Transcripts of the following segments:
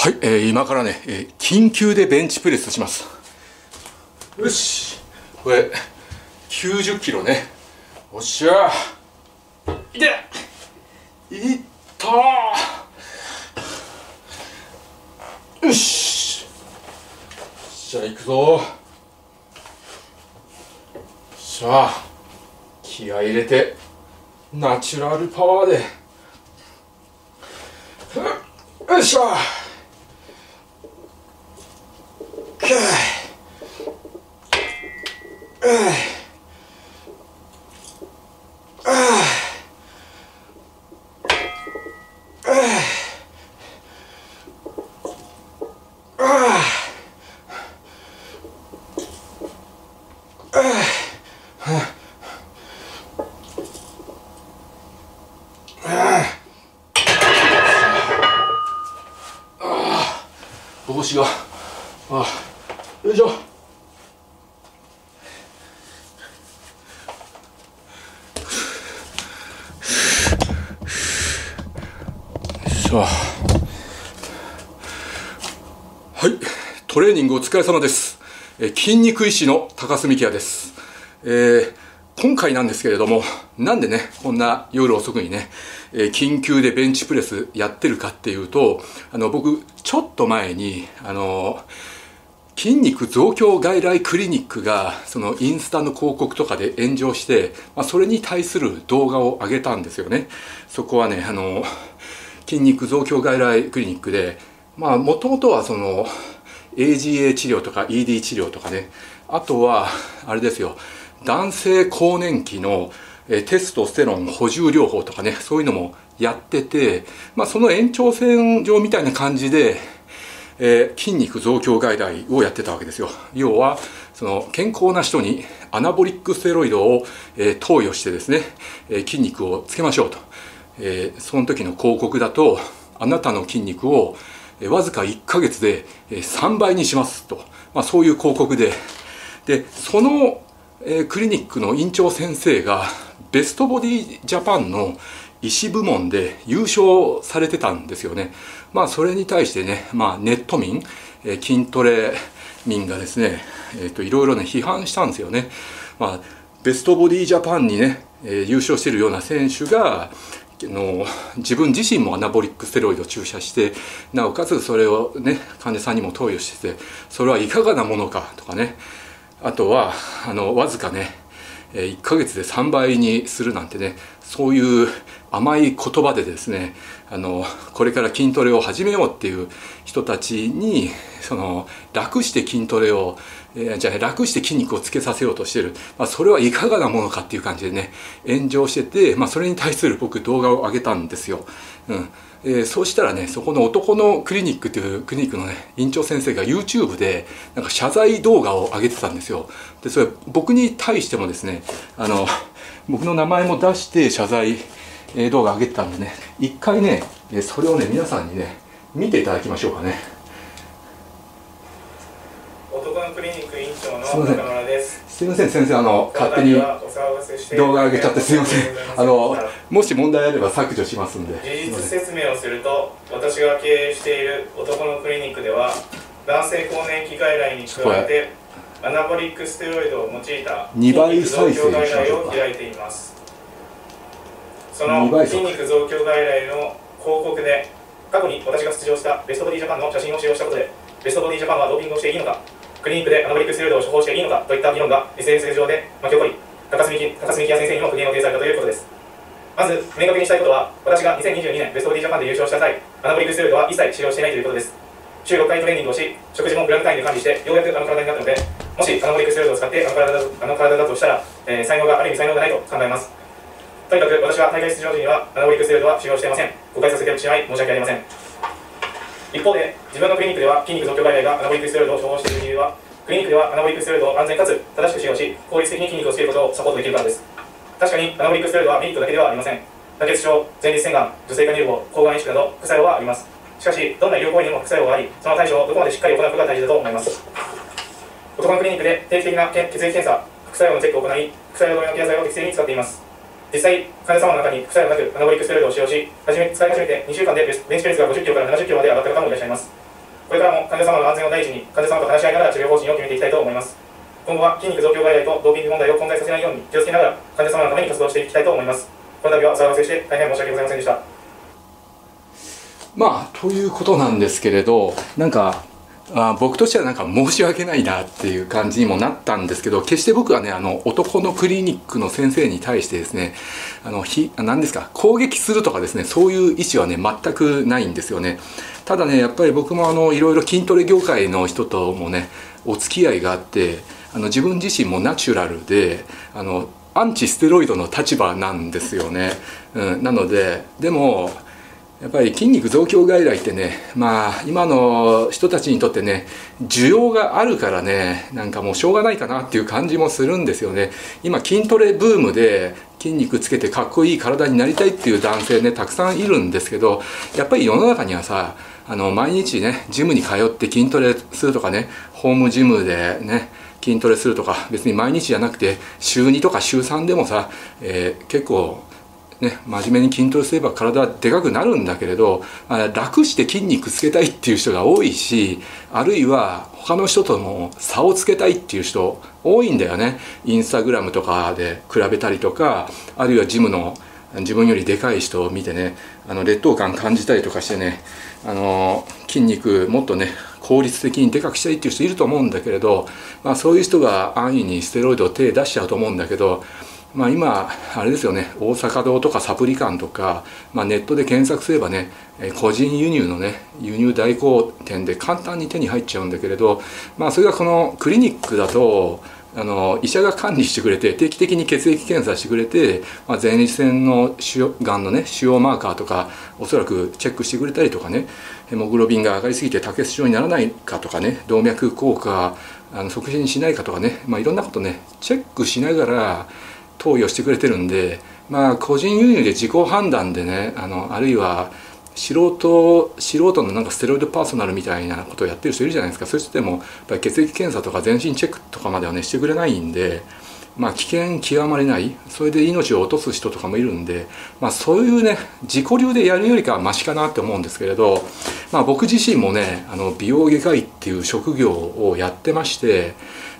はい、えー、今からね、えー、緊急でベンチプレスします。よし。これ90キロね。おっしゃ。いていった。よし。じゃあ行くぞ。しゃあ気合入れてナチュラルパワーで。よいしょ帽子が。あよいしょ。はい。トレーニングお疲れ様です。え筋肉医師の高須幹也です、えー、今回なんですけれどもなんでねこんな夜遅くにね、えー、緊急でベンチプレスやってるかっていうとあの僕ちょっと前にあの筋肉増強外来クリニックがそのインスタの広告とかで炎上して、まあ、それに対する動画を上げたんですよね。そこはねあの筋肉増強外来クリニックでまあもともとはその AGA 治療とか ED 治療とかね。あとはあれですよ。男性更年期のテストステロン補充療法とかねそういうのもやってて、まあ、その延長線上みたいな感じで、えー、筋肉増強外来をやってたわけですよ。要はその健康な人にアナボリックステロイドを、えー、投与してですね、えー、筋肉をつけましょうと。えー、その時の広告だとあなたの筋肉をわずか1ヶ月で3倍にしますと、まあ、そういう広告で。でその、えクリニックの院長先生がベストボディジャパンの医師部門で優勝されてたんですよね。まあそれに対してね、まあネット民、え筋トレ民がですね、えっ、ー、といろいろね批判したんですよね。まあベストボディジャパンにね、えー、優勝してるような選手がの自分自身もアナボリックステロイドを注射してなおかつそれをね患者さんにも投与しててそれはいかがなものかとかねあとはあのわずかね1ヶ月で3倍にするなんてねそういう甘い言葉でですねあのこれから筋トレを始めようっていう人たちにその楽して筋トレをえー、じゃあ楽して筋肉をつけさせようとしてる、まあ、それはいかがなものかっていう感じでね炎上してて、まあ、それに対する僕動画を上げたんですよ。うん。えー、そうしたらねそこの男のクリニックっていうクリニックのね院長先生が YouTube でなんか謝罪動画を上げてたんですよ。でそれ僕に対してもですねあの僕の名前も出して謝罪動画上げてたんでね一回ねそれをね皆さんにね見ていただきましょうかね。クリニック院長の中村です。すみません先生あの勝手に動画上げちゃってすみません。あのもし問題あれば削除しますんで。事実説明をすると私が経営している男のクリニックでは男性更年期外来に加えてアナボリックステロイドを用いた2倍再生を開いていますその筋肉増強外来の広告で過去に私が出場したベストボディジャパンの写真を使用したことでベストボディジャパンはドーピングをしていいのかクリニックでアナボリックステロイドを処方していいのかといった議論が SNS 上で巻き起こり高須幹高須幹弥先生にも苦言を呈されたということです。まず明確にしたいことは私が2022年ベストボディジャパンで優勝した際アナボリックステロイドは一切使用していないということです。週6回トレーニングをし食事もグラム単位で管理してようやくあの体になったのでもしアナボリックステロイドを使ってあの体だあの体だとしたら、えー、才能がある意味才能がないと考えます。とにかく私は大会出場時にはアナボリックステロイドは使用していません。誤解させてしまい申し訳ありません。一方で自分のクリニックでは筋肉増強外来がアナボリックステロイドを処方している理由はクリニックではアナボリックステロイドを安全かつ正しく使用し効率的に筋肉をつけることをサポートできるからです。確かにアナボリックステロイドはメリットだけではありません。多血症前立腺がん女性化乳房睾丸萎縮など副作用はあります。しかしどんな医療行為にも副作用がありその対処をどこまでしっかり行うことが大事だと思います。男のクリニックで定期的な血液検査副作用のチェックを行い副作用の薬剤を適正に使っています。実際、患者様の中に副作用なくアナボリックステロイドを使用し、始め使い始めて2週間でベンチプレスが50キロから70キロまで上がった方もいらっしゃいます。これからも患者様の安全を第一に、患者様と話し合いながら治療方針を決めていきたいと思います。今後は筋肉増強外来とドーピング問題を混在させないように気をつけながら、患者様のために活動していきたいと思います。この度はお騒がせして大変申し訳ございませんでした。まあ、ということなんですけれど、なんか、あ僕としてはなんか申し訳ないなっていう感じにもなったんですけど決して僕はねあの男のクリニックの先生に対してですねあのひ何ですか攻撃するとかですねそういう意思はね全くないんですよね。ただねやっぱり僕もあのいろいろ筋トレ業界の人ともねお付き合いがあってあの自分自身もナチュラルであのアンチステロイドの立場なんですよね、うん、なのででもやっぱり筋肉増強外来ってねまあ今の人たちにとってね需要があるからねなんかもうしょうがないかなっていう感じもするんですよね。今筋トレブームで筋肉つけてかっこいい体になりたいっていう男性ねたくさんいるんですけどやっぱり世の中にはさあの毎日ねジムに通って筋トレするとかねホームジムでね筋トレするとか別に毎日じゃなくて週2とか週3でもさ、えー、結構ね、真面目に筋トレすれば体はでかくなるんだけれど楽して筋肉つけたいっていう人が多いしあるいは他の人とも差をつけたいっていう人多いんだよね。インスタグラムとかで比べたりとかあるいはジムの自分よりでかい人を見てねあの劣等感感じたりとかしてねあの筋肉もっとね効率的にでかくしたいっていう人いると思うんだけれど、まあ、そういう人が安易にステロイドを手出しちゃうと思うんだけどまあ、今あれですよね。大阪堂とかサプリカンとか、まあ、ネットで検索すればね個人輸入のね輸入代行店で簡単に手に入っちゃうんだけれど、まあ、それがこのクリニックだとあの医者が管理してくれて定期的に血液検査してくれて、まあ、前立腺の腫がんのね腫瘍マーカーとかおそらくチェックしてくれたりとかねヘモグロビンが上がりすぎて多血症にならないかとかね動脈硬化あの促進しないかとかね、まあ、いろんなことねチェックしながら投与してくれてるんでまあ個人輸入で自己判断でねあのあるいは素人素人のなんかステロイドパーソナルみたいなことをやってる人いるじゃないですか。そういう人でもやっぱり血液検査とか全身チェックとかまではねしてくれないんでまあ危険極まりないそれで命を落とす人とかもいるんでまあそういうね自己流でやるよりかはマシかなって思うんですけれどまあ僕自身もねあの美容外科医っていう職業をやってまして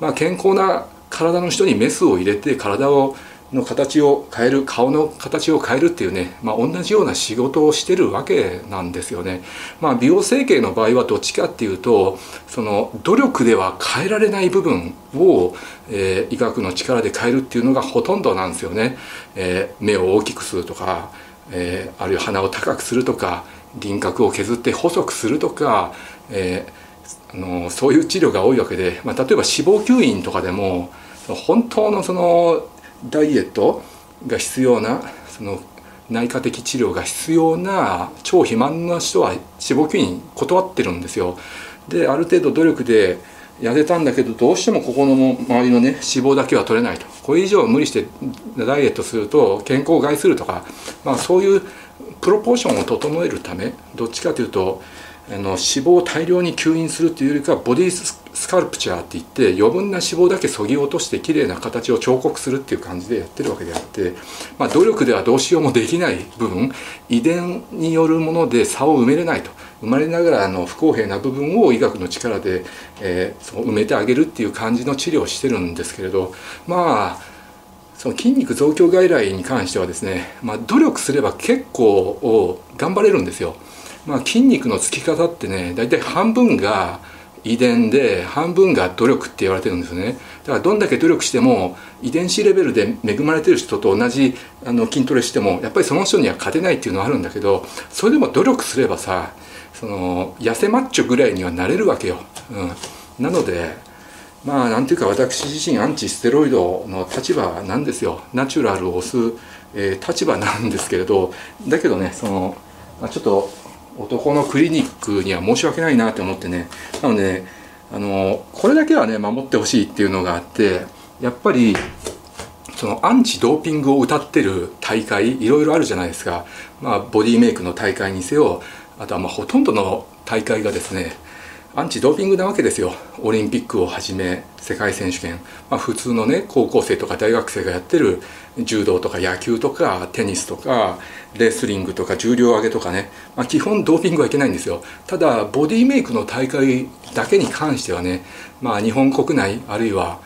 まあ健康な体の人にメスを入れて体をの形を変える顔の形を変えるっていうね、まあ、同じような仕事をしてるわけなんですよね。まあ、美容整形の場合はどっちかっていうとその努力では変えられない部分を、えー、医学の力で変えるっていうのがほとんどなんですよね。えー、目を大きくするとか、えー、あるいは鼻を高くするとか輪郭を削って細くするとか、えー、あのそういう治療が多いわけで、まあ、例えば脂肪吸引とかでも本当のそのダイエットが必要なその内科的治療が必要な超肥満の人は脂肪吸引断ってるんですよ。である程度努力でやれたんだけどどうしてもここの周りのね脂肪だけは取れないとこれ以上無理してダイエットすると健康を害するとか、まあ、そういうプロポーションを整えるためどっちかというとあの脂肪を大量に吸引するというよりかボディスカルプチャーって言って余分な脂肪だけそぎ落として綺麗な形を彫刻するっていう感じでやってるわけであって、まあ、努力ではどうしようもできない部分遺伝によるもので差を埋めれないと生まれながらの不公平な部分を医学の力で、えー、その埋めてあげるっていう感じの治療をしてるんですけれどまあその筋肉増強外来に関してはですね、まあ、努力すれば結構頑張れるんですよ。まあ、筋肉のつき方ってね大体半分が遺伝で半分が努力って言われてるんですね。だからどんだけ努力しても遺伝子レベルで恵まれてる人と同じあの筋トレしてもやっぱりその人には勝てないっていうのはあるんだけどそれでも努力すればさその痩せマッチョぐらいにはなれるわけよ、うん、なのでまあなんていうか私自身アンチステロイドの立場なんですよ。ナチュラルを推す、えー、立場なんですけれどだけどねその、まあ、ちょっと男のクリニックには申し訳ないなって思ってね。なので、ね、あのこれだけはね守ってほしいっていうのがあってやっぱりそのアンチドーピングを歌ってる大会いろいろあるじゃないですか、まあ、ボディメイクの大会にせよあとはまほとんどの大会がですねアンチドーピングなわけですよ。オリンピックをはじめ。世界選手権、まあ、普通のね高校生とか大学生がやってる柔道とか野球とかテニスとかレスリングとか重量挙げとかね、まあ、基本ドーピングはいけないんですよ。ただボディメイクの大会だけに関してはね、まあ、日本国内あるいは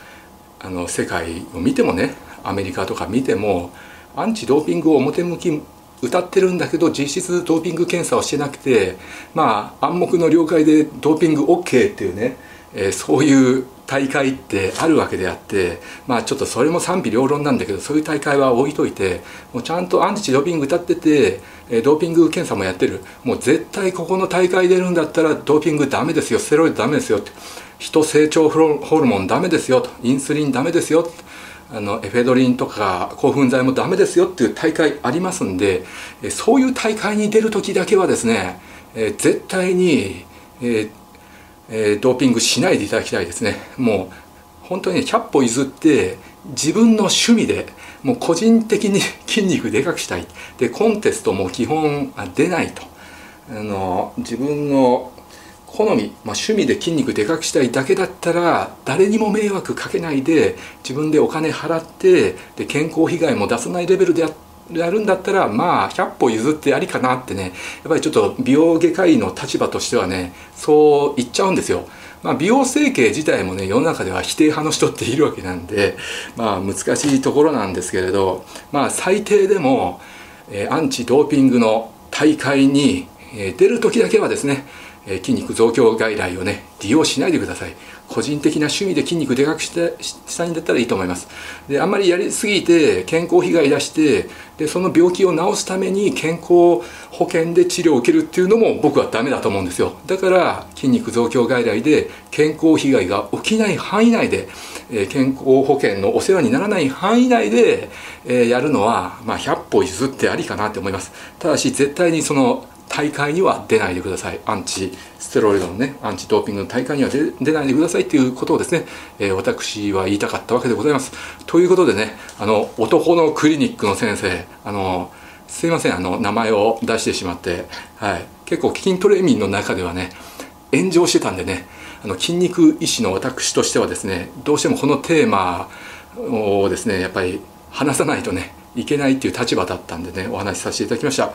あの世界を見てもねアメリカとか見てもアンチドーピングを表向き歌ってるんだけど実質ドーピング検査をしてなくてまあ暗黙の了解でドーピング OK っていうね、えー、そういう大会ってあるわけであってまあちょっとそれも賛否両論なんだけどそういう大会は置いといてもうちゃんとアンチドーピング歌ってて、ドーピング検査もやってる。もう絶対ここの大会出るんだったらドーピングダメですよステロイドダメですよって。人成長ホルモンダメですよと。インスリンダメですよあのエフェドリンとか興奮剤もダメですよっていう大会ありますんでそういう大会に出る時だけはですね、絶対に、えーえー、ドーピングしないでいただきたいですね。もう本当に100歩譲って自分の趣味でもう個人的に 筋肉でかくしたい。でコンテストも基本出ないと。あの自分の好み、まあ、趣味で筋肉でかくしたいだけだったら誰にも迷惑かけないで自分でお金払ってで健康被害も出さないレベルでややるんだったらまあ100歩譲ってありかなってねやっぱりちょっと美容外科医の立場としてはねそう言っちゃうんですよ。まあ、美容整形自体もね世の中では否定派の人っているわけなんでまあ難しいところなんですけれどまあ最低でも、えー、アンチドーピングの大会に、えー、出る時だけはですねえ筋肉増強外来をね利用しないでください。個人的な趣味で筋肉でかくしてしたいんだったらいいと思います。であんまりやりすぎて健康被害出してでその病気を治すために健康保険で治療を受けるっていうのも僕はダメだと思うんですよ。だから筋肉増強外来で健康被害が起きない範囲内で、え健康保険のお世話にならない範囲内で、えやるのは、まあ、100歩譲ってありかなと思います。ただし絶対にその大会には出ないでください。アンチステロイドのねアンチドーピングの大会には出ないでくださいっていうことをですね、えー、私は言いたかったわけでございます。ということでねあの男のクリニックの先生あのすいませんあの名前を出してしまって、はい、結構筋トレ民の中ではね炎上してたんでねあの筋肉医師の私としてはですねどうしてもこのテーマをですねやっぱり話さないとねいけないっていう立場だったんでねお話しさせていただきました、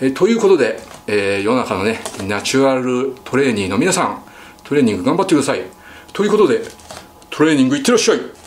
えということで、えー、世の中のねナチュラルトレーニーの皆さんトレーニング頑張ってください。ということでトレーニングいってらっしゃい。